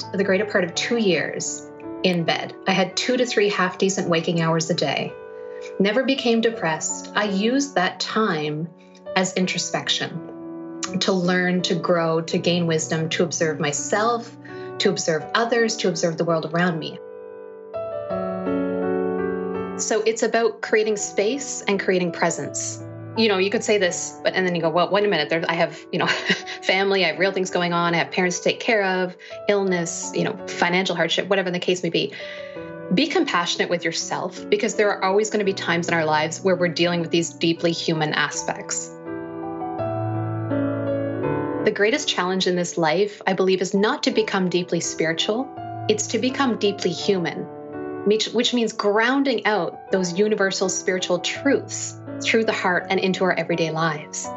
Spent the greater part of two years in bed. I had two to three half decent waking hours a day. Never became depressed. I used that time as introspection to learn, to grow, to gain wisdom, to observe myself, to observe others, to observe the world around me. So it's about creating space and creating presence you know, you could say this, but and then you go, well, wait a minute. There, I have, you know, family. I have real things going on. I have parents to take care of, illness, you know, financial hardship, whatever the case may be. Be compassionate with yourself because there are always going to be times in our lives where we're dealing with these deeply human aspects. The greatest challenge in this life, I believe, is not to become deeply spiritual, it's to become deeply human, which means grounding out those universal spiritual truths through the heart and into our everyday lives.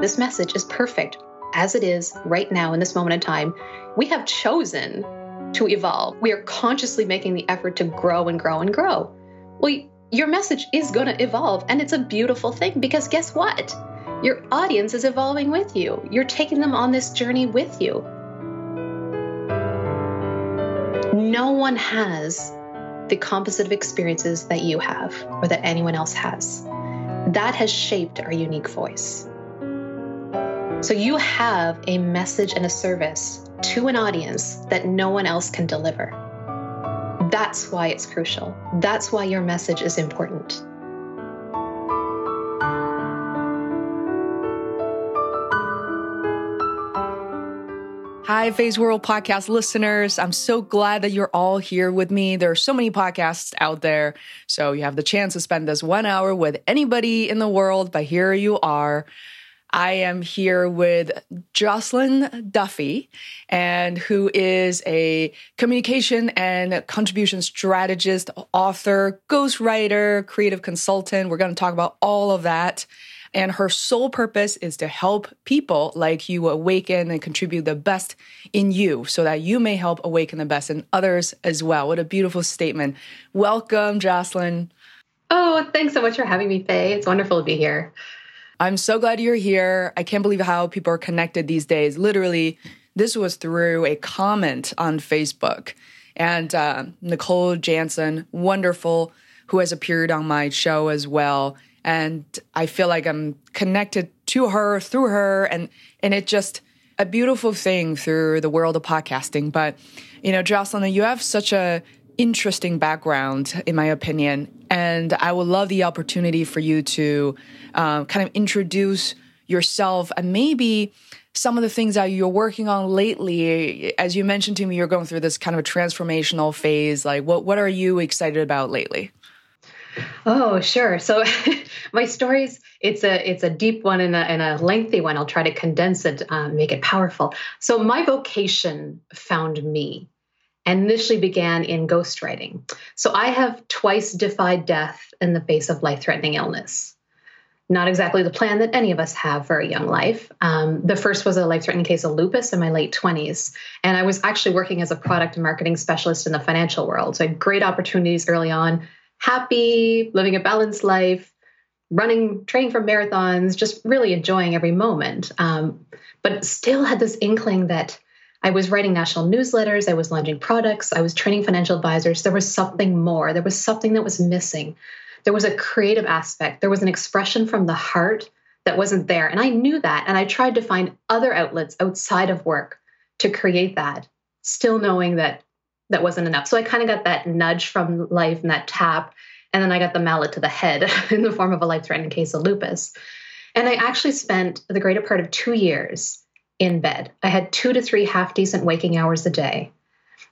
This message is perfect as it is right now in this moment in time. We have chosen to evolve. We are consciously making the effort to grow and grow and grow. Well, your message is going to evolve, and it's a beautiful thing because guess what? Your audience is evolving with you. You're taking them on this journey with you. No one has the composite of experiences that you have or that anyone else has. That has shaped our unique voice. So you have a message and a service to an audience that no one else can deliver. That's why it's crucial. That's why your message is important. Hi, Feisworld podcast listeners. I'm so glad that you're all here with me. There are so many podcasts out there. So you have the chance to spend this one hour with anybody in the world, but here you are. I am here with Jocelyn Duffy, and who is a communication and contribution strategist, author, ghostwriter, creative consultant. We're going to talk about all of that. And her sole purpose is to help people like you awaken and contribute the best in you so that you may help awaken the best in others as well. What a beautiful statement. Welcome, Jocelyn. Oh, thanks so much for having me, Fei. It's wonderful to be here. I'm so glad you're here. I can't believe how people are connected these days. Literally, this was through a comment on Facebook. And uh, Nicole Jansen, wonderful, who has appeared on my show as well and I feel like I'm connected to her through her and and it just a beautiful thing through the world of podcasting. But you know, Jocelyn, you have such a interesting background, in my opinion, and I would love the opportunity for you to uh, kind of introduce yourself and maybe some of the things that you're working on lately. As you mentioned to me, you're going through this kind of a transformational phase. Like, what what are you excited about lately? Oh, sure. So my stories, it's a it's a deep one and a, and a lengthy one. I'll try to condense it, um, make it powerful. So my vocation found me and initially began in ghostwriting. So I have twice defied death in the face of life-threatening illness. Not exactly the plan that any of us have for a young life. Um, the first was a life threatening case of lupus in my late 20s. And I was actually working as a product marketing specialist in the financial world. So I had great opportunities early on happy, living a balanced life, running, training for marathons, just really enjoying every moment. Um, but still had this inkling that I was writing national newsletters, I was launching products, I was training financial advisors. There was something more, there was something that was missing. There was a creative aspect, there was an expression from the heart that wasn't there. And I knew that. And I tried to find other outlets outside of work to create that, still knowing that that wasn't enough. So I kind of got that nudge from life and that tap. And then I got the mallet to the head in the form of a life threatening case of lupus. And I actually spent the greater part of two years in bed. I had two to three half decent waking hours a day.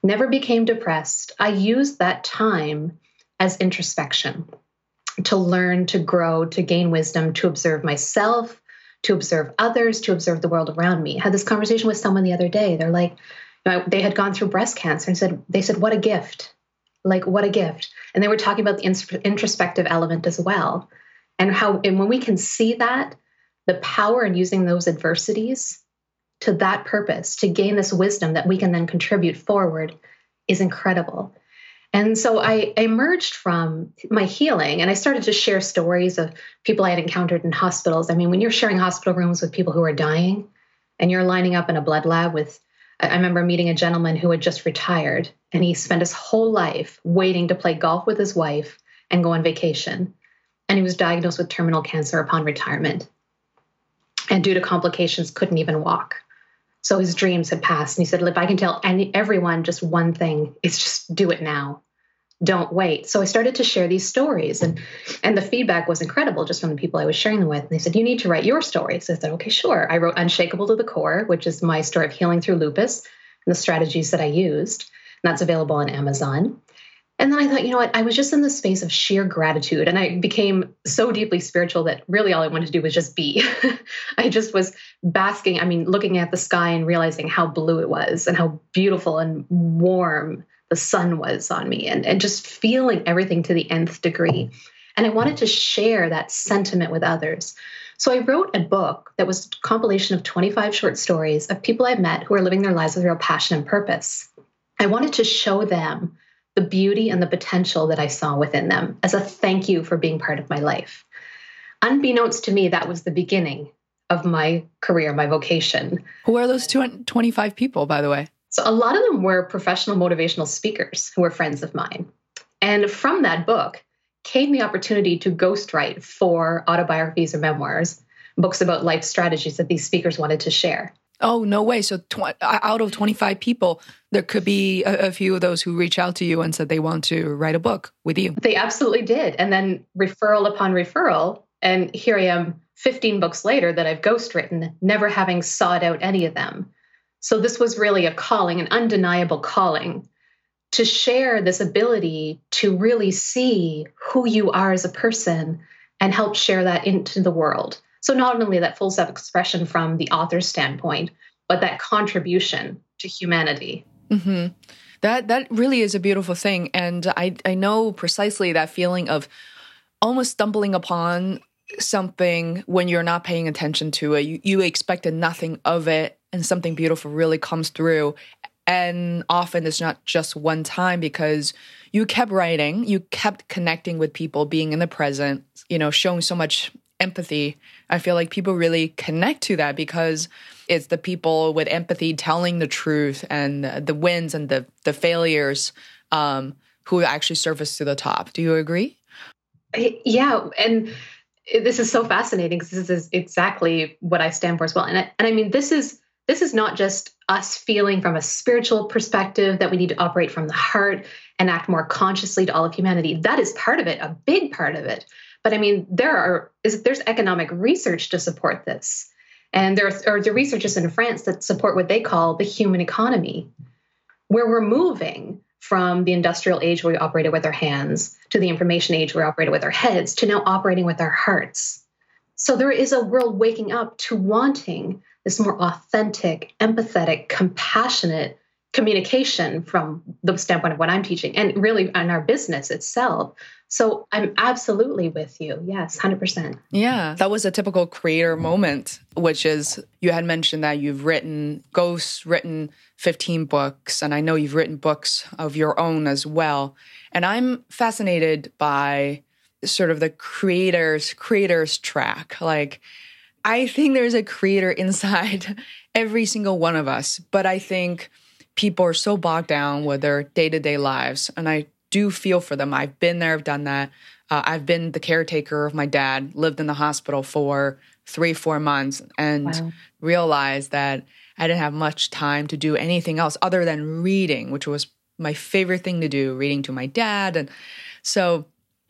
Never became depressed. I used that time as introspection to learn, to grow, to gain wisdom, to observe myself, to observe others, to observe the world around me. I had this conversation with someone the other day. They're like, Uh, they had gone through breast cancer and said, they said, what a gift. Like, what a gift. And they were talking about the introspective element as well. And how, and when we can see that, the power in using those adversities to that purpose, to gain this wisdom that we can then contribute forward, is incredible. And so I emerged from my healing and I started to share stories of people I had encountered in hospitals. I mean, when you're sharing hospital rooms with people who are dying and you're lining up in a blood lab with, I remember meeting a gentleman who had just retired and he spent his whole life waiting to play golf with his wife and go on vacation. And he was diagnosed with terminal cancer upon retirement. And due to complications, couldn't even walk. So his dreams had passed. And he said, if I can tell any, everyone just one thing, it's just do it now. Don't wait. So I started to share these stories and and the feedback was incredible just from the people I was sharing them with. And they said, You need to write your story. So I said, Okay, sure. I wrote Unshakable to the Core, which is my story of healing through lupus and the strategies that I used. And that's available on Amazon. And then I thought, you know what? I was just in the space of sheer gratitude. And I became so deeply spiritual that really all I wanted to do was just be. I just was basking, I mean, looking at the sky and realizing how blue it was and how beautiful and warm the sun was on me and, and just feeling everything to the nth degree. And I wanted to share that sentiment with others. So I wrote a book that was a compilation of 25 short stories of people I've met who are living their lives with real passion and purpose. I wanted to show them the beauty and the potential that I saw within them as a thank you for being part of my life. Unbeknownst to me, that was the beginning of my career, my vocation. Who are those 25 people, by the way? So, a lot of them were professional motivational speakers who were friends of mine. And from that book came the opportunity to ghostwrite for autobiographies or memoirs, books about life strategies that these speakers wanted to share. Oh, no way. So, tw- uh, out of 25 people, there could be a, a, few of those who reach out to you and said they want to write a book with you. They absolutely did. And then referral upon referral. And here I am 15 books later that I've ghostwritten, never having sought out any of them. So, this was really a calling, an undeniable calling to share this ability to really see who you are as a person and help share that into the world. So not only that full self expression from the author's standpoint, but that contribution to humanity. Mm-hmm. That that really is a beautiful thing, and I I know precisely that feeling of almost stumbling upon something when you're not paying attention to it. You you expected nothing of it, and something beautiful really comes through. And often it's not just one time because you kept writing, you kept connecting with people, being in the present, you know, showing so much empathy. I feel like people really connect to that because it's the people with empathy telling the truth and the wins and the the failures um, who actually surface to the top. Do you agree? Yeah, and this is so fascinating because this is exactly what I stand for as well. And I, and I mean, this is this is not just us feeling from a spiritual perspective that we need to operate from the heart and act more consciously to all of humanity. That is part of it, a big part of it. But I mean, there are is, there's economic research to support this, and there are the researchers in France that support what they call the human economy, where we're moving from the industrial age where we operated with our hands to the information age where we operated with our heads to now operating with our hearts. So there is a world waking up to wanting this more authentic, empathetic, compassionate communication from the standpoint of what I'm teaching and really in our business itself. So I'm absolutely with you. Yes, 100%. Yeah, that was a typical creator moment, which is you had mentioned that you've written, ghosts written 15 books, and I know you've written books of your own as well. And I'm fascinated by sort of the creators, creators track. Like, I think there's a creator inside every single one of us, but I think people are so bogged down with their day to day lives. And I do feel for them. I've been there, I've done that. Uh, I've been the caretaker of my dad, lived in the hospital for three, four months, and wow. realized that I didn't have much time to do anything else other than reading, which was my favorite thing to do, reading to my dad. And so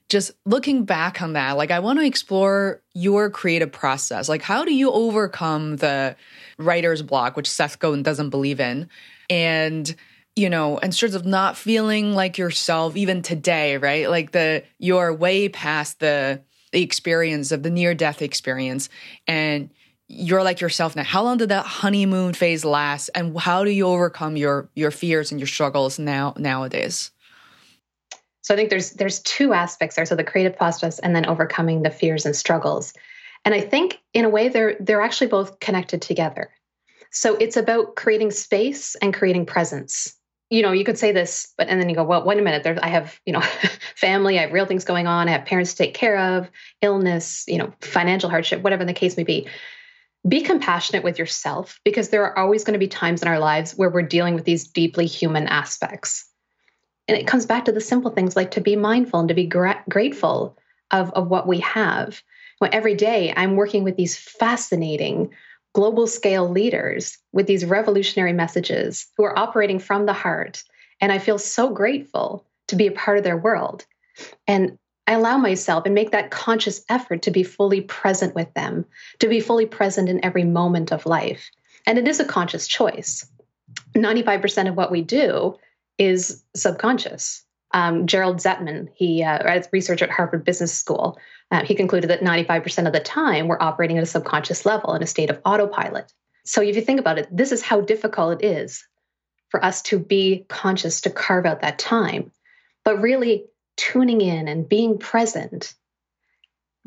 just looking back on that, like I want to explore your creative process. Like, how do you overcome the writer's block, which Seth Godin doesn't believe in? and you know and sort of not feeling like yourself even today right like the you're way past the the experience of the near death experience and you're like yourself now. How long did that honeymoon phase last, and how do you overcome your your fears and your struggles now nowadays? So I think there's there's two aspects there. So the creative process and then overcoming the fears and struggles. And I think in a way they're they're actually both connected together. So it's about creating space and creating presence. You know, you could say this, but and then you go, well, wait a minute. There, I have you know, family. I have real things going on. I have parents to take care of, illness, you know, financial hardship, whatever the case may be. Be compassionate with yourself because there are always going to be times in our lives where we're dealing with these deeply human aspects. And it comes back to the simple things like to be mindful and to be gra- grateful of, of what we have. Well, every day I'm working with these fascinating global scale leaders with these revolutionary messages who are operating from the heart. And I feel so grateful to be a part of their world. And I allow myself and make that conscious effort to be fully present with them, to be fully present in every moment of life. And it is a conscious choice. 95% of what we do is subconscious. Um, Gerald Zaltman, he uh, research at Harvard Business School, uh, he concluded that 95% of the time we're operating at a subconscious level in a state of autopilot. So if you think about it, this is how difficult it is for us to be conscious to carve out that time. But really tuning in and being present,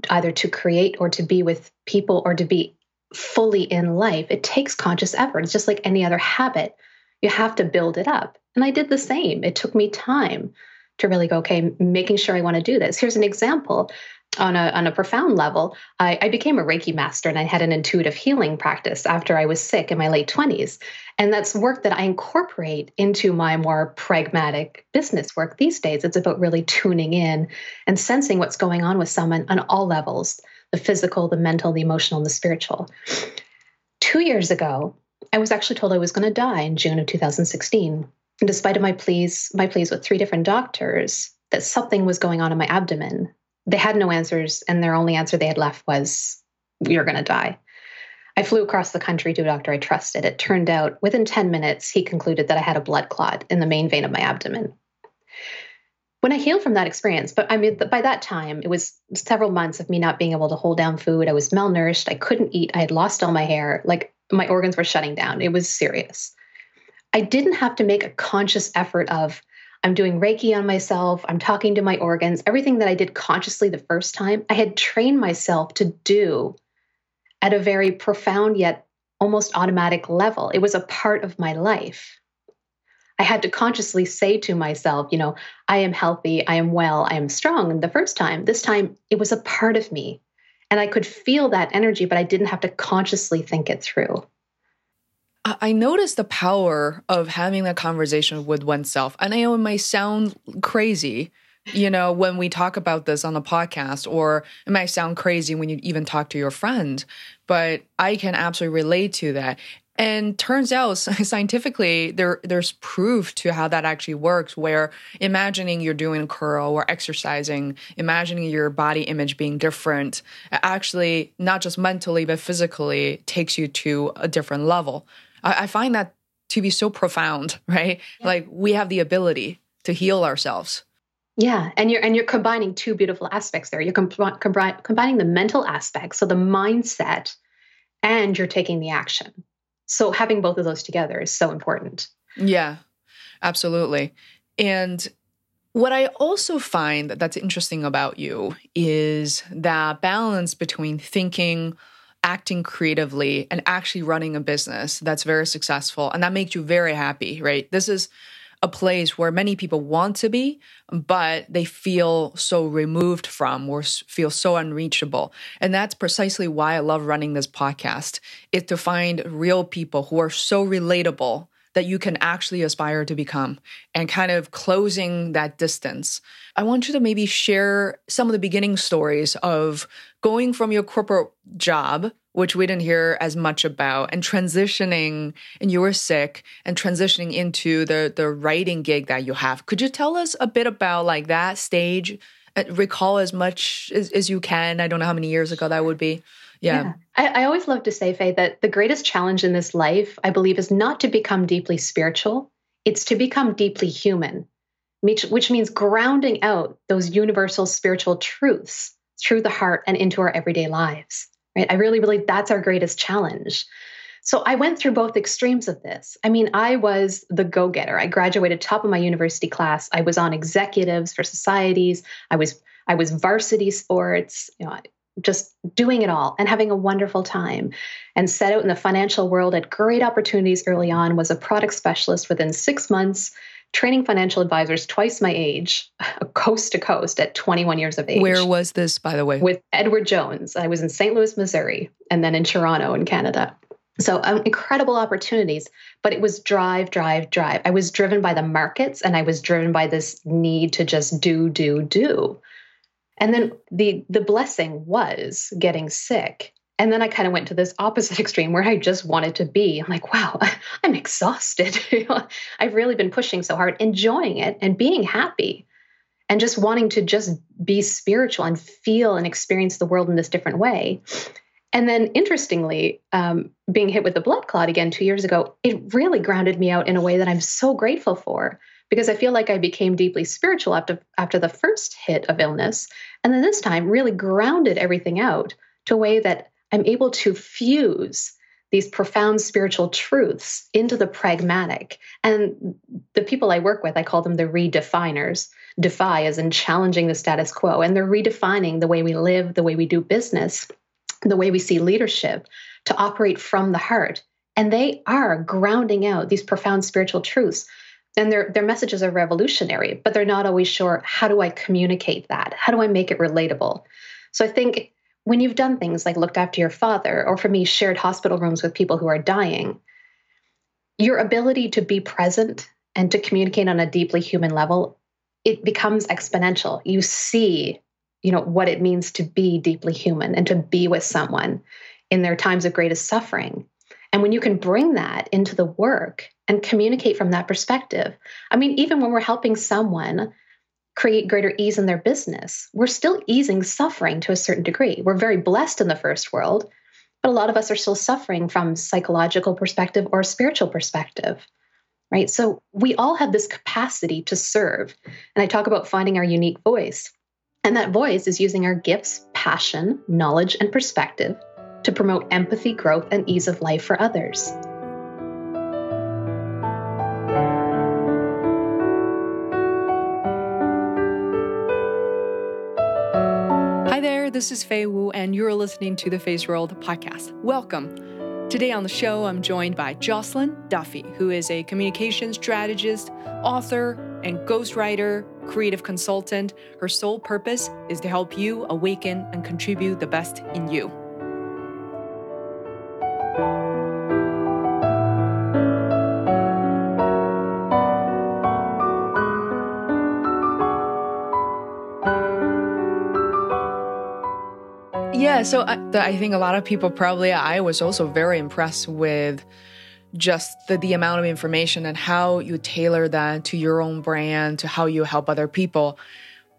either to create or to be with people or to be fully in life, it takes conscious effort. It's just like any other habit. You have to build it up. And I did the same. It took me time to really go, okay, making sure I want to do this. Here's an example on a, on a profound level. I, I became a Reiki master and I had an intuitive healing practice after I was sick in my late 20s. And that's work that I incorporate into my more pragmatic business work these days. It's about really tuning in and sensing what's going on with someone on all levels the physical, the mental, the emotional, and the spiritual. Two years ago, I was actually told I was going to die in June of 2016. And despite my pleas, my pleas with three different doctors that something was going on in my abdomen, they had no answers, and their only answer they had left was, "You're going to die." I flew across the country to a doctor I trusted. It turned out within 10 minutes, he concluded that I had a blood clot in the main vein of my abdomen. When I healed from that experience, but I mean, by that time, it was several months of me not being able to hold down food. I was malnourished. I couldn't eat. I had lost all my hair. Like my organs were shutting down. It was serious. I didn't have to make a conscious effort of, I'm doing Reiki on myself, I'm talking to my organs, everything that I did consciously the first time, I had trained myself to do at a very profound yet almost automatic level. It was a part of my life. I had to consciously say to myself, you know, I am healthy, I am well, I am strong. And the first time, this time, it was a part of me. And I could feel that energy, but I didn't have to consciously think it through. I noticed the power of having that conversation with oneself. And I know it might sound crazy, you know, when we talk about this on the podcast, or it might sound crazy when you even talk to your friend, but I can absolutely relate to that. And turns out scientifically there there's proof to how that actually works where imagining you're doing a curl or exercising, imagining your body image being different, actually not just mentally but physically takes you to a different level. I, I find that to be so profound, right? Yeah. Like we have the ability to heal ourselves. Yeah, and you're and you're combining two beautiful aspects there. You're com- com- combining the mental aspect, so the mindset, and you're taking the action. So having both of those together is so important. Yeah, absolutely. And what I also find that's interesting about you is that balance between thinking, acting creatively and actually running a business that's very successful and that makes you very happy, right? This is a place where many people want to be, but they feel so removed from or feel so unreachable. And that's precisely why I love running this podcast, is to find real people who are so relatable that you can actually aspire to become and kind of closing that distance. I want you to maybe share some of the beginning stories of going from your corporate job which we didn't hear as much about and transitioning and you were sick and transitioning into the the writing gig that you have. Could you tell us a bit about like that stage? Uh, recall as much as, as you can. I don't know how many years ago that would be yeah, yeah. I, I, always love to say Fei that the greatest challenge in this life i believe is not to become deeply spiritual it's to become deeply human which, which means grounding out those universal spiritual truths through the heart and into our everyday lives right? I really believe that's our greatest challenge. So I went through both extremes of this. I mean, I was the go getter. I graduated top of my university class. I was on executives for societies. I was I was varsity sports. You know, just doing it all and having a wonderful time. And set out in the financial world at great opportunities early on was a product specialist within six months training financial advisors twice my age coast to coast at 21 years of age. Where was this by the way? With edward jones. I was in st louis missouri and then in toronto in canada. So um, incredible opportunities but it was drive drive drive. I was driven by the markets and i was driven by this need to just do do do and then the the blessing was getting sick. And then I kind of went to this opposite extreme where I just wanted to be. I'm like, wow, I'm exhausted. I've really been pushing so hard, enjoying it and being happy and just wanting to just be spiritual and feel and experience the world in this different way. And then, interestingly, um, being hit with the blood clot again two years ago, it really grounded me out in a way that I'm so grateful for because I feel like I became deeply spiritual after after the first hit of illness, and then this time really grounded everything out to a way that I'm able to fuse these profound spiritual truths into the pragmatic. And the people I work with, I call them the redefiners. Defy as in challenging the status quo, and they're redefining the way we live, the way we do business, the way we see leadership to operate from the heart. And they are grounding out these profound spiritual truths and their their messages are revolutionary but they're not always sure how do i communicate that? How do i make it relatable? So i think when you've done things like looked after your father or for me shared hospital rooms with people who are dying your ability to be present and to communicate on a deeply human level it becomes exponential. You see you know what it means to be deeply human and to be with someone in their times of greatest suffering. And when you can bring that into the work and communicate from that perspective, I mean, even when we're helping someone create greater ease in their business, we're still easing suffering to a certain degree. We're very blessed in the first world, but a lot of us are still suffering from psychological perspective or spiritual perspective. Right? So we all have this capacity to serve. And I talk about finding our unique voice. And that voice is using our gifts, passion, knowledge, and perspective to promote empathy, growth, and ease of life for others. This is Fei Wu, and you're listening to the Feisworld podcast. Welcome. Today on the show, I'm joined by Jocelyn Duffy, who is a communication strategist, author, and ghostwriter, creative consultant. Her sole purpose is to help you awaken and contribute the best in you. So I, I, think a lot of people probably, I was also very impressed with just the, the amount of information and how you tailor that to your own brand, to how you help other people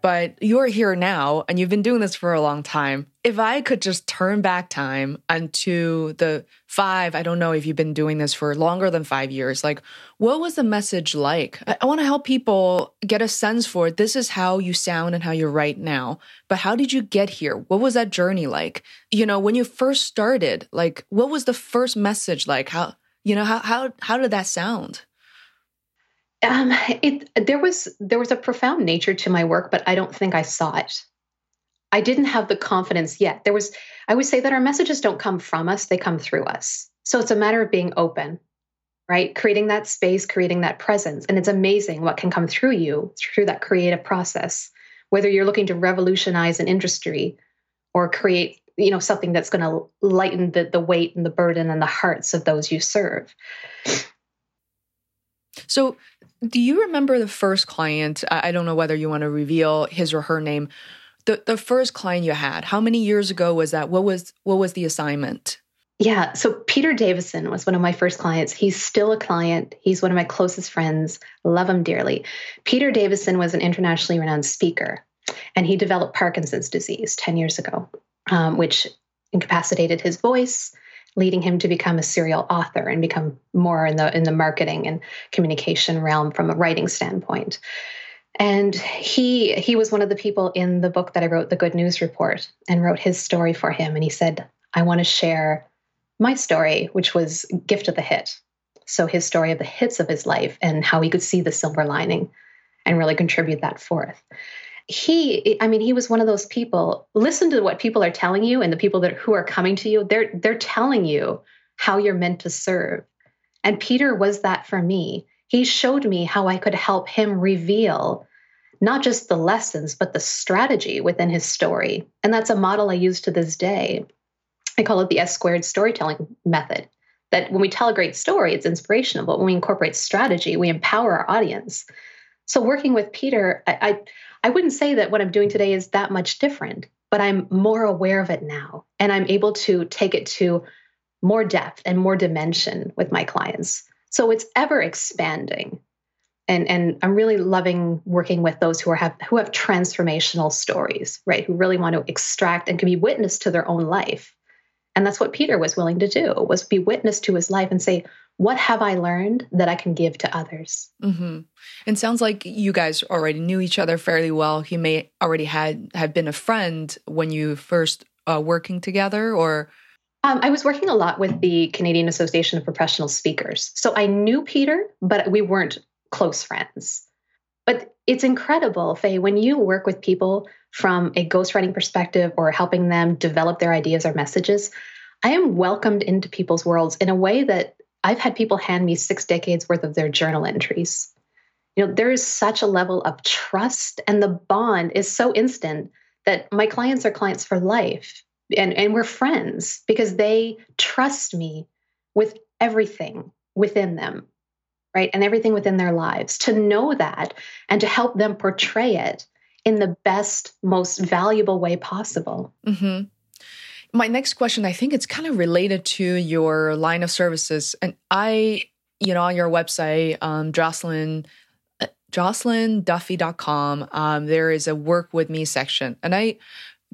but you're here now and you've been doing this for a long time. If I could just turn back time unto the five, I don't know if you've been doing this for longer than five years, like what was the message like? I, I want to help people get a sense for it. This is how you sound and how you're right now. But how did you get here? What was that journey like? You know, when you first started, like what was the first message like? How, you know, how, how, how did that sound? Um, it there was there was a profound nature to my work, but I don't think I saw it. I didn't have the confidence yet. There was I would say that our messages don't come from us; they come through us. So it's a matter of being open, right? Creating that space, creating that presence, and it's amazing what can come through you through that creative process. Whether you're looking to revolutionize an industry or create you know something that's going to lighten the, the weight and the burden and the hearts of those you serve so do you remember the first client? I don't know whether you want to reveal his or her name. The the first client you had, how many years ago was that? What was what was the assignment? Yeah, so Peter Davison was one of my first clients. He's still a client. He's one of my closest friends. Love him dearly. Peter Davison was an internationally renowned speaker, and he developed Parkinson's disease 10 years ago, um, which incapacitated his voice, leading him to become a serial author and become more in the in the marketing and communication realm from a writing standpoint. And he he was one of the people in the book that I wrote, The Good News Report, and wrote his story for him. And he said, I want to share my story, which was Gift of the Hit. So his story of the hits of his life and how he could see the silver lining and really contribute that forth. He, I mean, he was one of those people. Listen to what people are telling you, and the people that who are coming to you, they're they're telling you how you're meant to serve. And Peter was that for me. He showed me how I could help him reveal not just the lessons, but the strategy within his story. And that's a model I use to this day. I call it the S squared storytelling method. That when we tell a great story, it's inspirational, but when we incorporate strategy, we empower our audience. So working with Peter, I, I, I wouldn't say that what I'm doing today is that much different, but I'm more aware of it now. And I'm able to take it to more depth and more dimension with my clients. So it's ever expanding and and I'm really loving working with those who are have who have transformational stories, right? Who really want to extract and can be witness to their own life. And that's what Peter was willing to do was be witness to his life and say, what have I learned that I can give to others? Mm-hmm. And sounds like you guys already knew each other fairly well. He may already had have been a friend when you first uh, working together, or um, I was working a lot with the Canadian Association of Professional Speakers, so I knew Peter, but we weren't close friends. But it's incredible, Fei, when you work with people from a ghostwriting perspective or helping them develop their ideas or messages, I am welcomed into people's worlds in a way that I've had people hand me six decades worth of their journal entries. You know, there is such a level of trust, and the bond is so instant that my clients are clients for life. And, and we're friends because they trust me with everything within them right? And everything within their lives to know that and to help them portray it in the best, most valuable way possible. Mm-hmm. My next question, I think it's kind of related to your line of services. And I, you know, on your website, um, Jocelyn, uh, jocelynduffy.com, um, there is a work with me section. And I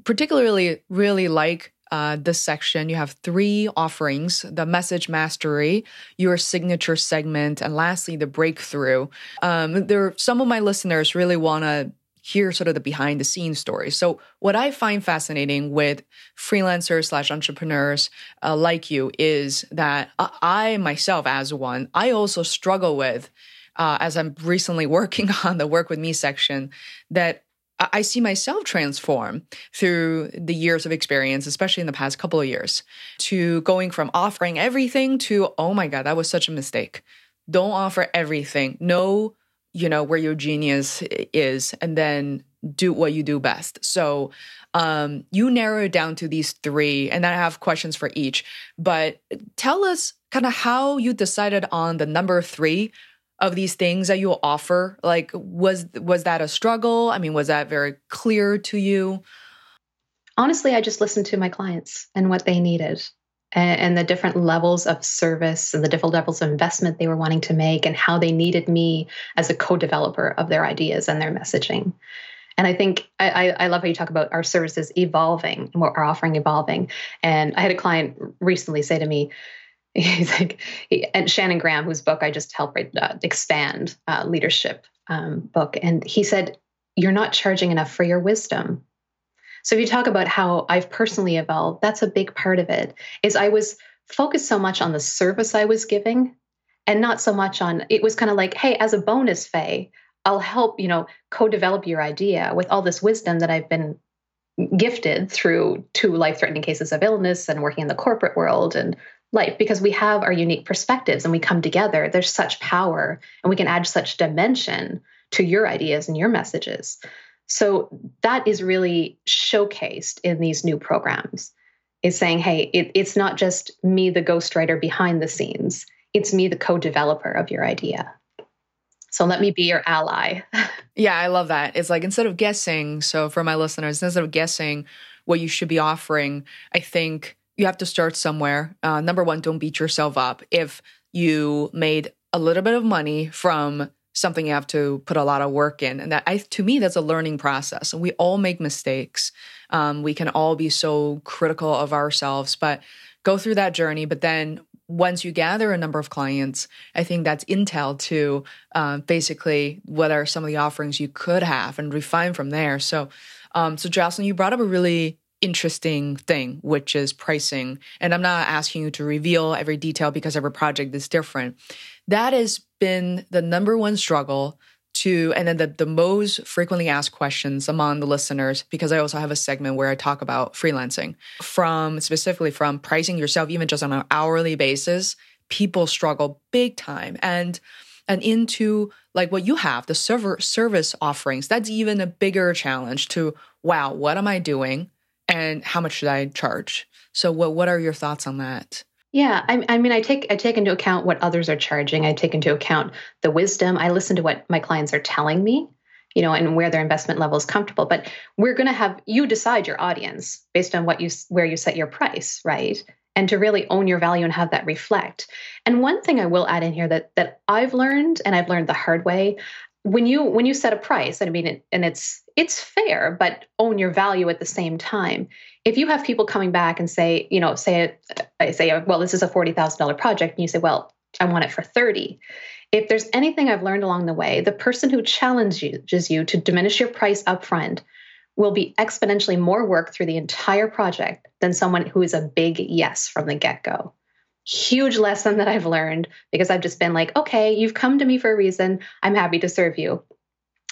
particularly really like uh, this section, you have three offerings the message mastery, your signature segment, and lastly, the breakthrough. Um, there, some of my listeners really want to hear sort of the behind the scenes story. So, what I find fascinating with freelancers slash entrepreneurs uh, like you is that I myself, as one, I also struggle with. Uh, as I'm recently working on the work with me section, that I see myself transform through the years of experience, especially in the past couple of years, to going from offering everything to, oh my God, that was such a mistake. Don't offer everything. Know, you know, where your genius is, and then do what you do best. So um, you narrow it down to these three, and then I have questions for each. But tell us kind of how you decided on the number three of these things that you offer like was was that a struggle i mean was that very clear to you honestly i just listened to my clients and what they needed and, the different levels of service and the different levels of investment they were wanting to make and how they needed me as a co-developer of their ideas and their messaging and I think I, I, love how you talk about our services evolving and our offering evolving. And I had a client recently say to me, he's like, and Shannon Graham, whose book I just helped write, uh, expand uh, leadership um, book, and he said, "You're not charging enough for your wisdom." So if you talk about how I've personally evolved, that's a big part of it. Is I was focused so much on the service I was giving, and not so much on. It was kind of like, hey, as a bonus, Fei, I'll help you know co-develop your idea with all this wisdom that I've been gifted through two life-threatening cases of illness and working in the corporate world and life because we have our unique perspectives and we come together. There's such power and we can add such dimension to your ideas and your messages. So that is really showcased in these new programs. Is saying, hey, it, it's not just me, the ghostwriter behind the scenes. It's me, the co-developer of your idea. So let me be your ally. yeah, I love that. It's like instead of guessing, so for my listeners, instead of guessing what you should be offering, I think you have to start somewhere. Uh, number one, don't beat yourself up. If you made a little bit of money from something you have to put a lot of work in, and that I, to me, that's a learning process. And we all make mistakes. Um, we can all be so critical of ourselves, but go through that journey. But then once you gather a number of clients, I think that's intel to uh, basically what are some of the offerings you could have and refine from there. So, um, so Jocelyn, you brought up a really interesting thing, which is pricing. And I'm not asking you to reveal every detail because every project is different. That has been the number one struggle to, and then the, the most frequently asked questions among the listeners, because I also have a segment where I talk about freelancing from specifically from pricing yourself, even just on an hourly basis. People struggle big time. And and into like what you have the server service offerings that's even a bigger challenge to wow what am i doing and how much should I charge? So what what are your thoughts on that? Yeah, I, I, mean, I take I take into account what others are charging. I take into account the wisdom. I listen to what my clients are telling me, you know, and where their investment level is comfortable. But we're going to have you decide your audience based on what you where you set your price, right? And to really own your value and have that reflect. And one thing I will add in here that that I've learned, and I've learned the hard way, when you when you set a price, and I mean, it, and it's it's fair, but own your value at the same time. If you have people coming back and say, you know, say, uh, I say, well, this is a $40,000 project, and you say, well, I want it for 30. If there's anything I've learned along the way, the person who challenges you to diminish your price upfront will be exponentially more work through the entire project than someone who is a big yes from the get go. Huge lesson that I've learned because I've just been like, okay, you've come to me for a reason. I'm happy to serve you.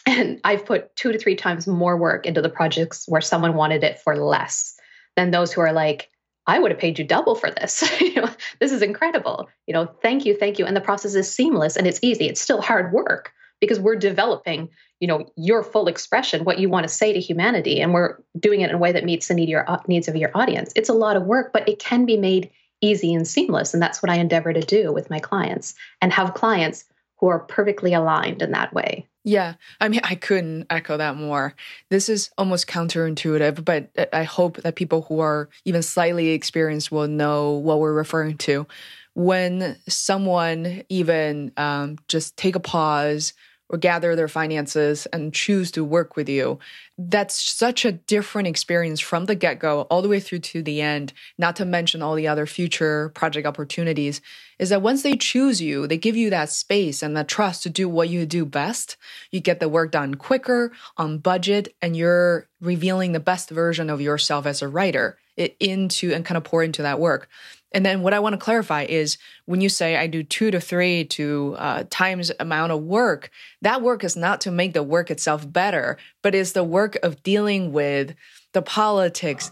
And I've put two to three times more work into the projects where someone wanted it for less than those who are like, I would have paid you double for this. this is incredible. You know, thank you, thank you. And the process is seamless and it's easy. It's still hard work because we're developing, you know, your full expression, what you want to say to humanity, and we're doing it in a way that meets the need your, uh, needs of your audience. It's a lot of work, but it can be made easy and seamless, and that's what I endeavor to do with my clients and have clients who are perfectly aligned in that way. Yeah, I mean, I couldn't echo that more. This is almost counterintuitive, but I hope that people who are even slightly experienced will know what we're referring to. When someone even um, just take a pause, or gather their finances and choose to work with you. That's such a different experience from the get go all the way through to the end, not to mention all the other future project opportunities. Is that once they choose you, they give you that space and that trust to do what you do best. You get the work done quicker, on budget, and you're revealing the best version of yourself as a writer into and kind of pour into that work. And then what I want to clarify is when you say I do two to three to uh, times amount of work, that work is not to make the work itself better, but is the work of dealing with the politics,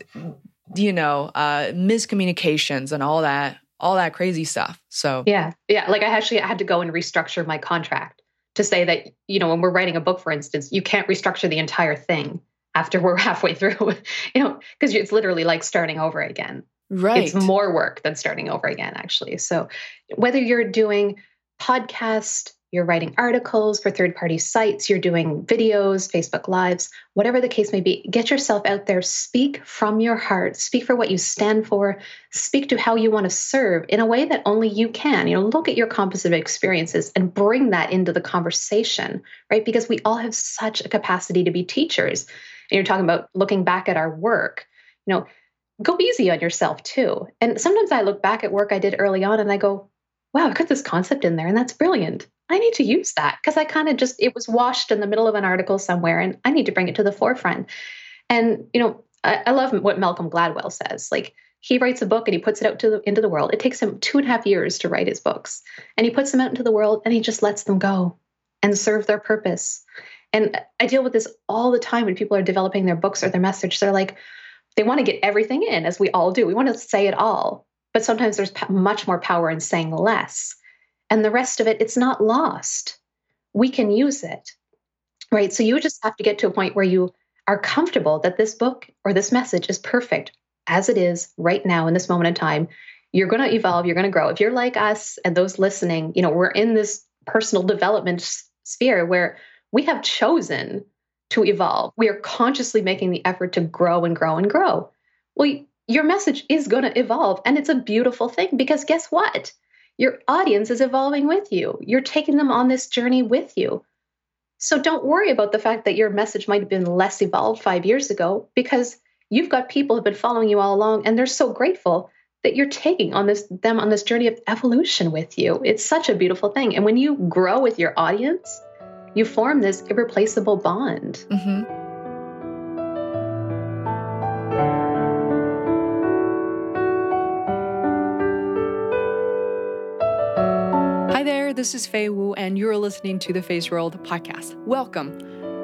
you know, uh, miscommunications and all that, all that crazy stuff. So yeah, yeah. Like I actually had to go and restructure my contract to say that you know when we're writing a book, for instance, you can't restructure the entire thing after we're halfway through, you know, because it's literally like starting over again. Right. It's more work than starting over again, actually. So, whether you're doing podcast, you're writing articles for third party sites, you're doing videos, Facebook Lives, whatever the case may be, get yourself out there. Speak from your heart. Speak for what you stand for. Speak to how you want to serve in a way that only you can. You know, look at your composite experiences and bring that into the conversation, right? Because we all have such a capacity to be teachers. And you're talking about looking back at our work. You know, go easy on yourself too. And sometimes I look back at work I did early on and I go, wow, I put this concept in there and that's brilliant. I need to use that because I kind of just, it was washed in the middle of an article somewhere and I need to bring it to the forefront. And, you know, I, I love what Malcolm Gladwell says. Like, he writes a book and he puts it out to the, into the world. It takes him two and a half years to write his books. And he puts them out into the world and he just lets them go and serve their purpose. And I deal with this all the time when people are developing their books or their message. They're like, they want to get everything in, as we all do. We want to say it all. But sometimes there's much more power in saying less. And the rest of it, it's not lost. We can use it. Right. So you just have to get to a point where you are comfortable that this book or this message is perfect as it is right now in this moment in time. You're going to evolve, you're going to grow. If you're like us and those listening, you know, we're in this personal development sphere where we have chosen to evolve. We are consciously making the effort to grow and grow and grow. Well, your message is going to evolve. And it's a beautiful thing because guess what? Your audience is evolving with you. You're taking them on this journey with you. So don't worry about the fact that your message might have been less evolved five years ago because you've got people who've been following you all along and they're so grateful that you're taking on this them on this journey of evolution with you. It's such a beautiful thing. And when you grow with your audience, you form this irreplaceable bond. Mm-hmm. Hi there, this is Fei Wu, and you're listening to the Feisworld podcast. Welcome.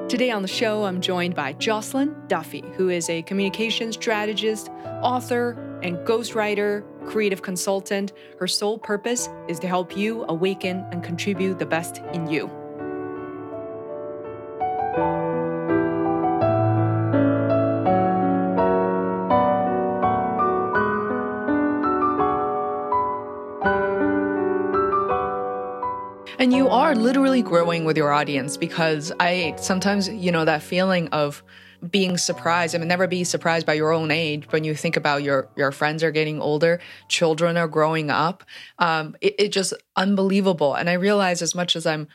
Today on the show, I'm joined by Jocelyn Duffy, who is a communication strategist, author, and ghostwriter, creative consultant. Her sole purpose is to help you awaken and contribute the best in you. And you are literally growing with your audience because I sometimes, you know, that feeling of being surprised. I mean, never be surprised by your own age when you think about your your friends are getting older, children are growing up. Um, it, it just unbelievable. And I realize as much as I'm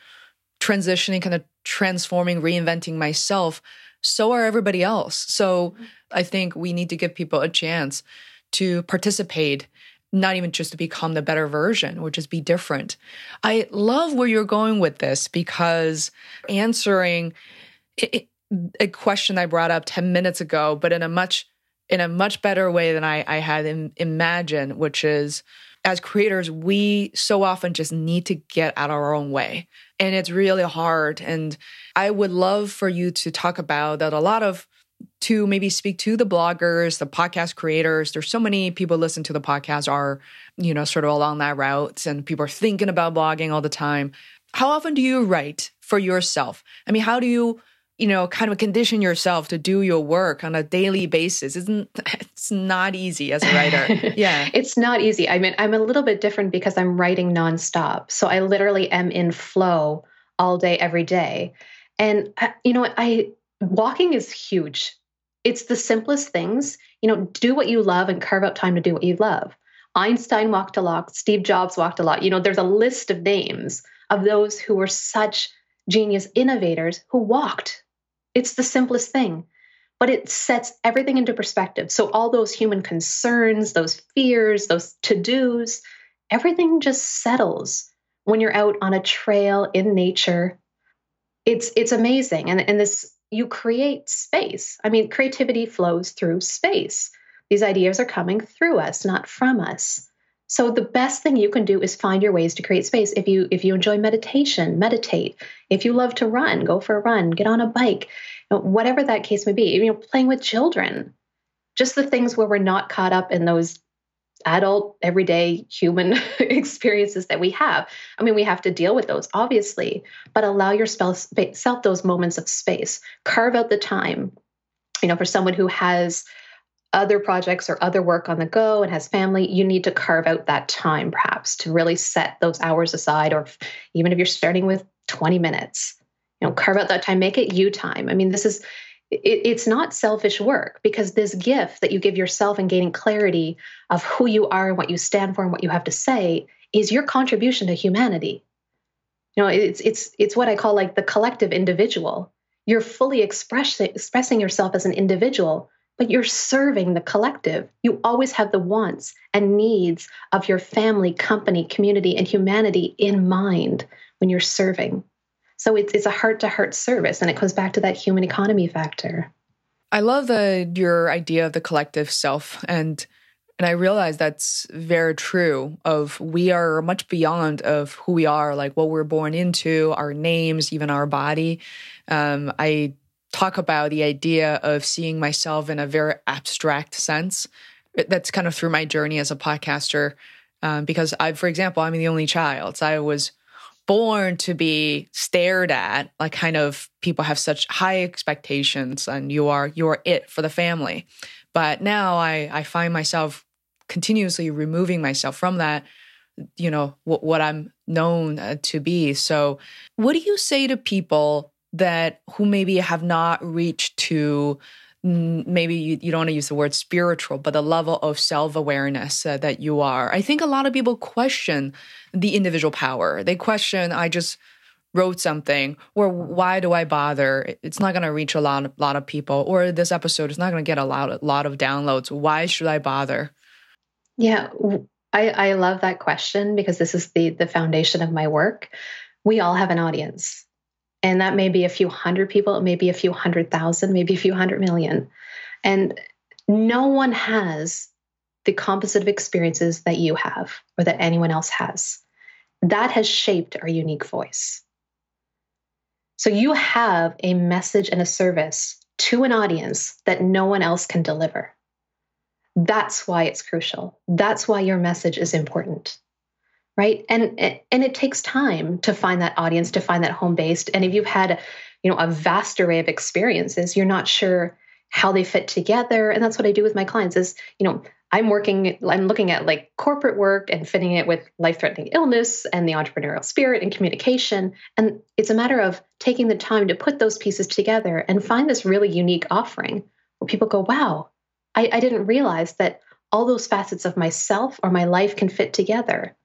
transitioning, kind of transforming, reinventing myself, so are everybody else. So I think we need to give people a chance to participate not even just to become the better version or just be different. I love where you're going with this because answering a question I brought up 10 minutes ago, but in a much in a much better way than I, I had in, imagined, which is as creators, we so often just need to get out of our own way. And it's really hard. And I would love for you to talk about that a lot of to maybe speak to the bloggers, the podcast creators. There's so many people listen to the podcast are, you know, sort of along that route and people are thinking about blogging all the time. How often do you write for yourself? I mean, how do you you know, kind of condition yourself to do your work on a daily basis. Isn't it's not easy as a writer. Yeah. it's not easy. I mean, I'm a little bit different because I'm writing nonstop. So I literally am in flow all day, every day. And uh, you know, I walking is huge. It's the simplest things. You know, do what you love and carve out time to do what you love. Einstein walked a lot, Steve Jobs walked a lot. You know, there's a list of names of those who were such genius innovators who walked it's the simplest thing, but it sets everything into perspective. So, all those human concerns, those fears, those to dos, everything just settles when you're out on a trail in nature. It's, it's amazing. And, and this, you create space. I mean, creativity flows through space. These ideas are coming through us, not from us. So the best thing you can do is find your ways to create space. If you if you enjoy meditation, meditate. If you love to run, go for a run, get on a bike. whatever that case may be. You know, playing with children. Just the things where we're not caught up in those adult everyday human experiences that we have. I mean, we have to deal with those obviously, but allow yourself those moments of space. Carve out the time. You know, for someone who has other projects or other work on the go and has family, you need to carve out that time perhaps to really set those hours aside, or even if you're starting with 20 minutes, you know, carve out that time, make it you time. I mean, this is it's not selfish work because this gift that you give yourself in gaining clarity of who you are and what you stand for and what you have to say is your contribution to humanity. You know, it's it's it's what I call like the collective individual. You're fully express, expressing yourself as an individual but you're serving the collective. You always have the wants and needs of your family, company, community, and humanity in mind when you're serving. So it's, it's a heart to heart service, and it comes back to that human economy factor. I love the your idea of the collective self, and and I realize that's very true. Of we are much beyond of who we are, like what we're born into, our names, even our body. Um, I talk about the idea of seeing myself in a very abstract sense. That's kind of through my journey as a podcaster. Um, because I, for example, I'm the only child. So I was born to be stared at, like kind of people have such high expectations, and you are you are it for the family. But now I I find myself continuously removing myself from that you know what, what i'm known uh, to be so what do you say to people that who maybe have not reached to maybe you, you don't want to use the word spiritual, but the level of self awareness uh, that you are. I think a lot of people question the individual power. They question, I just wrote something, or why do I bother? It's not going to reach a lot, lot of people, or this episode is not going to get a lot, a lot of downloads. Why should I bother? Yeah, I, I love that question because this is the the foundation of my work. We all have an audience and that may be a few hundred people, it may be a few hundred thousand, maybe a few hundred million. And no one has the composite of experiences that you have or that anyone else has. that has shaped our unique voice. So you have a message and a service to an audience that no one else can deliver. That's why it's crucial. That's why your message is important. Right? And and it takes time to find that audience, to find that home based. And if you've had, you know, a vast array of experiences, you're not sure how they fit together. And that's what I do with my clients is, you know, I'm working, I'm looking at like corporate work and fitting it with life threatening illness and the entrepreneurial spirit and communication. And it's a matter of taking the time to put those pieces together and find this really unique offering where people go, wow, I, I didn't realize that all those facets of myself or my life can fit together.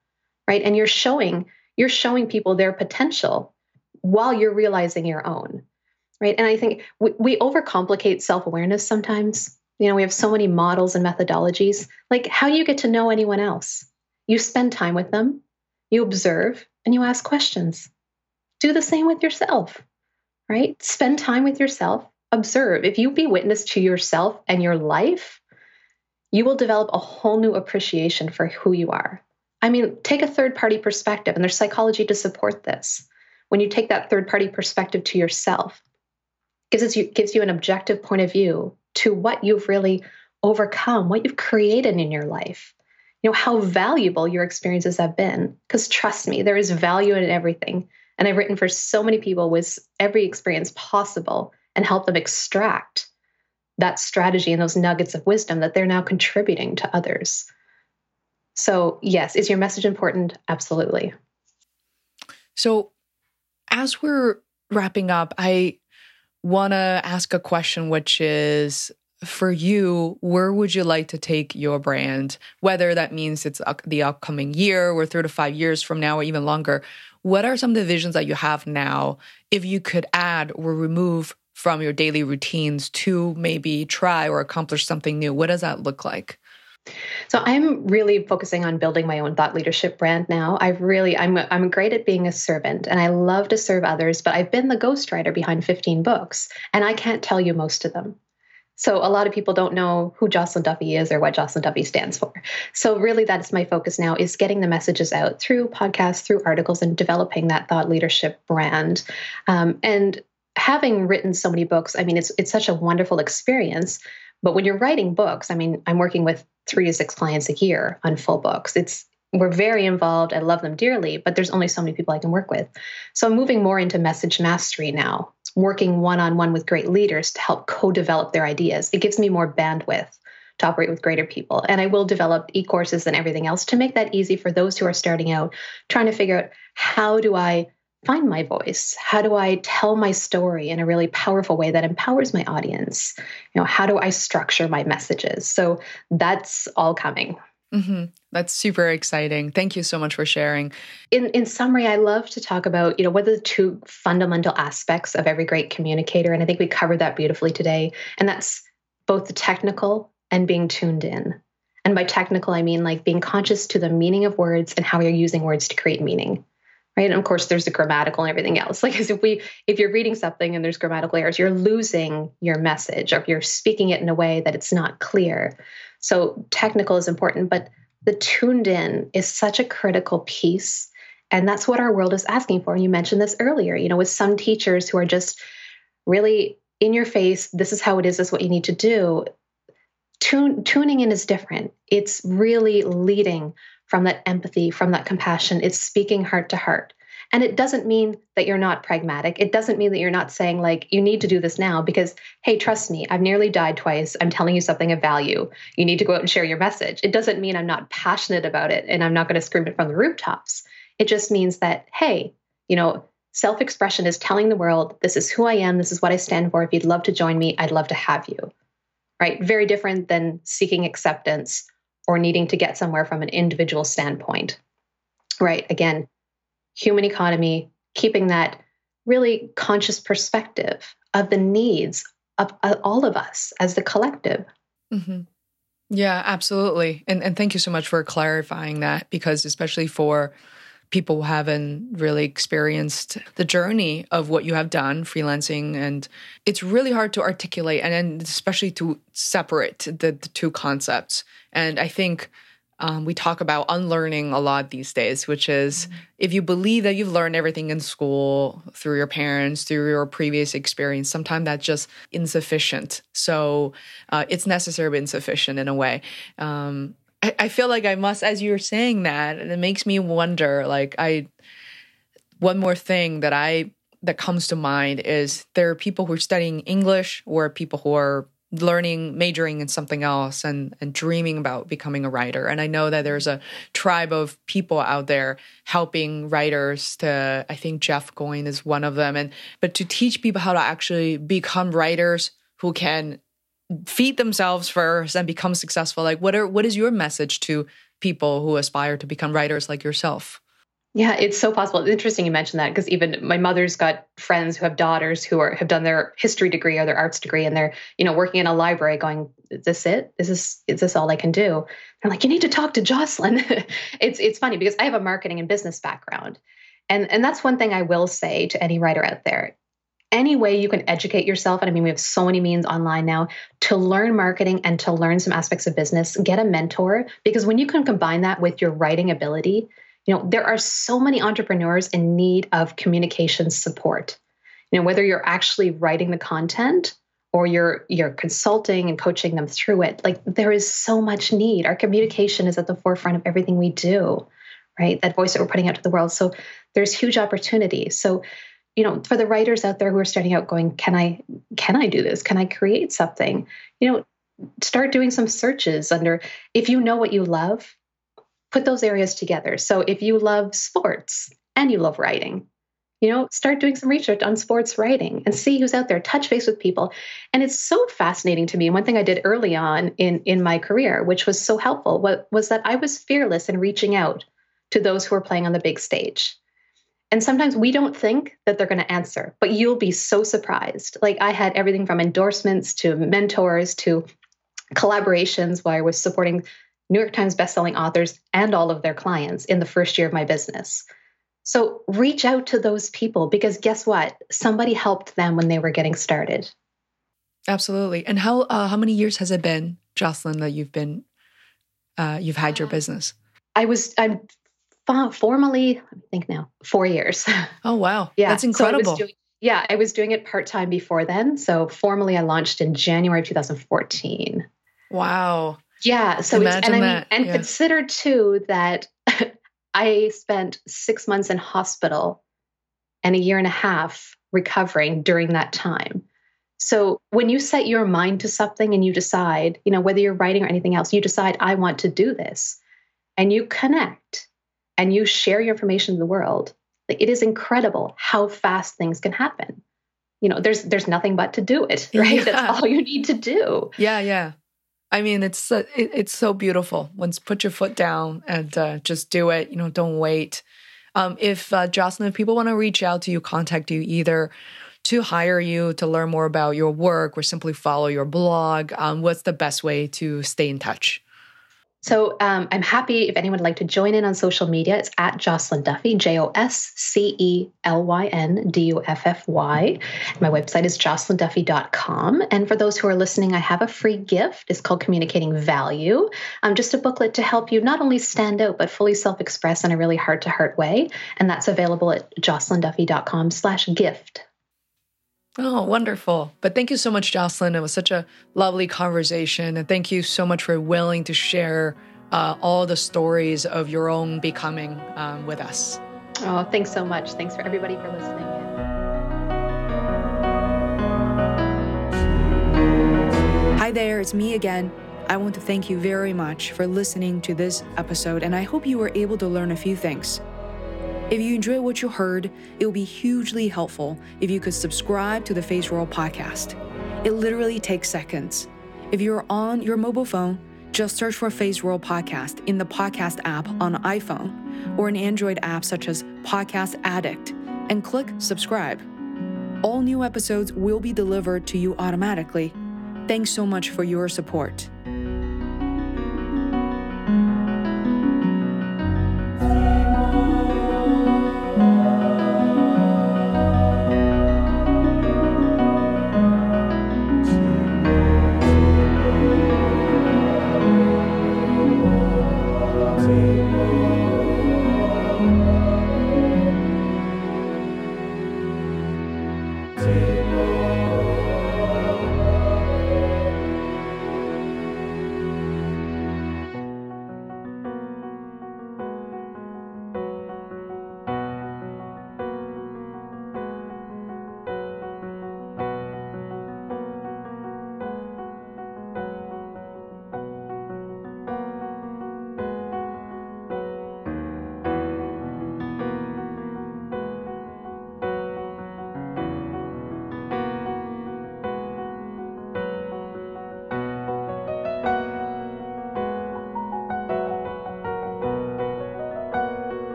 Right. And you're showing, you're showing people their potential while you're realizing your own. Right. And I think we, we overcomplicate self awareness sometimes you know, we have so many models and methodologies. Like how do you get to know anyone else. You spend time with them, you observe, and you ask questions. Do the same with yourself, right? Spend time with yourself, observe. If you be witness to yourself and your life, you will develop a whole new appreciation for who you are. I mean, take a third party perspective, and there's psychology to support this. When you take that third party perspective to yourself, gives you gives you an objective point of view to what you've really overcome, what you've created in your life. You know, how valuable your experiences have been. Because trust me, there is value in everything. And I've written for so many people with every experience possible and help them extract that strategy and those nuggets of wisdom that they're now contributing to others. So, yes, is your message important? Absolutely. So, as we're wrapping up, I want to ask a question, which is for you, where would you like to take your brand? Whether that means it's the upcoming year or three to five years from now or even longer. What are some of the visions that you have now? If you could add or remove from your daily routines to maybe try or accomplish something new, what does that look like? So I'm really focusing on building my own thought leadership brand now. I've really I'm I'm great at being a servant and I love to serve others, but I've been the ghostwriter behind 15 books and I can't tell you most of them. So a lot of people don't know who Joscelyn Duffy is or what Joscelyn Duffy stands for. So really that's my focus now is getting the messages out through podcasts, through articles and developing that thought leadership brand. Um, and having written so many books, I mean it's it's such a wonderful experience. But when you're writing books, I mean, I'm working with three to six clients a year on full books. It's we're very involved. I love them dearly, but there's only so many people I can work with. So I'm moving more into message mastery now, working one on one with great leaders to help co develop their ideas. It gives me more bandwidth to operate with greater people. And I will develop e courses and everything else to make that easy for those who are starting out, trying to figure out how do I find my voice? How do I tell my story in a really powerful way that empowers my audience? You know, how do I structure my messages? So that's all coming. Mm-hmm. That's super exciting. Thank you so much for sharing. In in summary, I love to talk about you know what are the two fundamental aspects of every great communicator, and I think we covered that beautifully today. And that's both the technical and being tuned in. And by technical, I mean like being conscious to the meaning of words and how you're using words to create meaning right? And of course there's the grammatical and everything else. Like if we if you're reading something and there's grammatical errors you're losing your message or you're speaking it in a way that it's not clear. So technical is important but the tuned in is such a critical piece. And that's what our world is asking for. And you mentioned this earlier you know with some teachers who are just really in your face this is how it is this is what you need to do. Tune, tuning in is different. It's really leading from that empathy, from that compassion. It's speaking heart to heart. And it doesn't mean that you're not pragmatic. It doesn't mean that you're not saying, like, you need to do this now because, hey, trust me, I've nearly died twice. I'm telling you something of value. You need to go out and share your message. It doesn't mean I'm not passionate about it and I'm not going to scream it from the rooftops. It just means that, hey, you know, self expression is telling the world, this is who I am, this is what I stand for. If you'd love to join me, I'd love to have you. Right? Very different than seeking acceptance or needing to get somewhere from an individual standpoint. Right. Again, human economy, keeping that really conscious perspective of the needs of, all of us as the collective. Mm-hmm. Yeah, absolutely. And and thank you so much for clarifying that because especially for people haven't really experienced the journey of what you have done freelancing and it's really hard to articulate and, and especially to separate the, the two concepts and i think um, we talk about unlearning a lot these days, which is mm-hmm. if you believe that you've learned everything in school through your parents, through your previous experience, sometimes that's just insufficient. So uh, it's necessary but insufficient in a way. Um, I, I feel like I must, as you were saying that, it makes me wonder. Like I, one more thing that I that comes to mind is there are people who are studying English or people who are learning majoring in something else and and dreaming about becoming a writer and i know that there's a tribe of people out there helping writers to i think jeff goins is one of them and but to teach people how to actually become writers who can feed themselves first and become successful like what are what is your message to people who aspire to become writers like yourself yeah, it's so possible. It's interesting you mentioned that because even my mother's got friends who have daughters who are have done their history degree or their arts degree, and they're you know working in a library, going, "Is this it? Is this is this all I can do?" They're like, "You need to talk to Joscelyn." it's it's funny because I have a marketing and business background, and and that's one thing I will say to any writer out there. Any way you can educate yourself, and I mean, we have so many means online now to learn marketing and to learn some aspects of business. Get a mentor because when you can combine that with your writing ability you know there are so many entrepreneurs in need of communication support. You know whether you're actually writing the content or you're you're consulting and coaching them through it like there is so much need. Our communication is at the forefront of everything we do right? That voice that we're putting out to the world. So there's huge opportunity. So you know for the writers out there who are starting out going can i can i do this can i create something you know start doing some searches under if you know what you love put those areas together. So if you love sports and you love writing, you know, start doing some research on sports writing and see who's out there, touch base with people. And it's so fascinating to me. One thing I did early on in, in my career, which was so helpful, what, was that I was fearless in reaching out to those who are playing on the big stage. And sometimes we don't think that they're going to answer, but you'll be so surprised. Like I had everything from endorsements to mentors to collaborations where I was supporting New York Times bestselling authors and all of their clients in the first year of my business. So reach out to those people because guess what? Somebody helped them when they were getting started. Absolutely. And how uh, how many years has it been, Joscelyn, that you've been uh, you've had your business? I was I'm formally I think now four years. Oh wow, yeah, that's incredible. So I doing, yeah, I was doing it part time before then. So formally, I launched in January of 2014. Wow. Yeah. So Imagine and I mean, and yeah. consider too that I spent six months in hospital and a year and a half recovering during that time. So when you set your mind to something and you decide, you know, whether you're writing or anything else, you decide, I want to do this, and you connect and you share your information in the world. like, It is incredible how fast things can happen. You know, there's there's nothing but to do it, right? Yeah. That's all you need to do. Yeah, yeah. I mean, it's uh, it, it's so beautiful. Once put your foot down and uh, just do it. You know, don't wait. Um, if uh, Joscelyn, if people want to reach out to you, contact you either to hire you to learn more about your work or simply follow your blog, um, what's the best way to stay in touch? So um, I'm happy if anyone would like to join in on social media. It's at Joscelyn Duffy, J O S C E L Y N D U F F Y. My website is joscelynduffy.com. And for those who are listening, I have a free gift. It's called Communicating Value, um, just a booklet to help you not only stand out, but fully self express in a really heart to heart way. And that's available at joscelynduffy.com slash gift. Oh, wonderful. But thank you so much, Joscelyn. It was such a lovely conversation. And thank you so much for willing to share uh, all the stories of your own becoming um, with us. Oh, thanks so much. Thanks for everybody for listening. Hi there, it's me again. I want to thank you very much for listening to this episode, and I hope you were able to learn a few things. If you enjoyed what you heard, it would be hugely helpful if you could subscribe to the Feisworld podcast. It literally takes seconds. If you're on your mobile phone, just search for Feisworld Podcast in the podcast app on iPhone or an Android app such as Podcast Addict and click subscribe. All new episodes will be delivered to you automatically. Thanks so much for your support.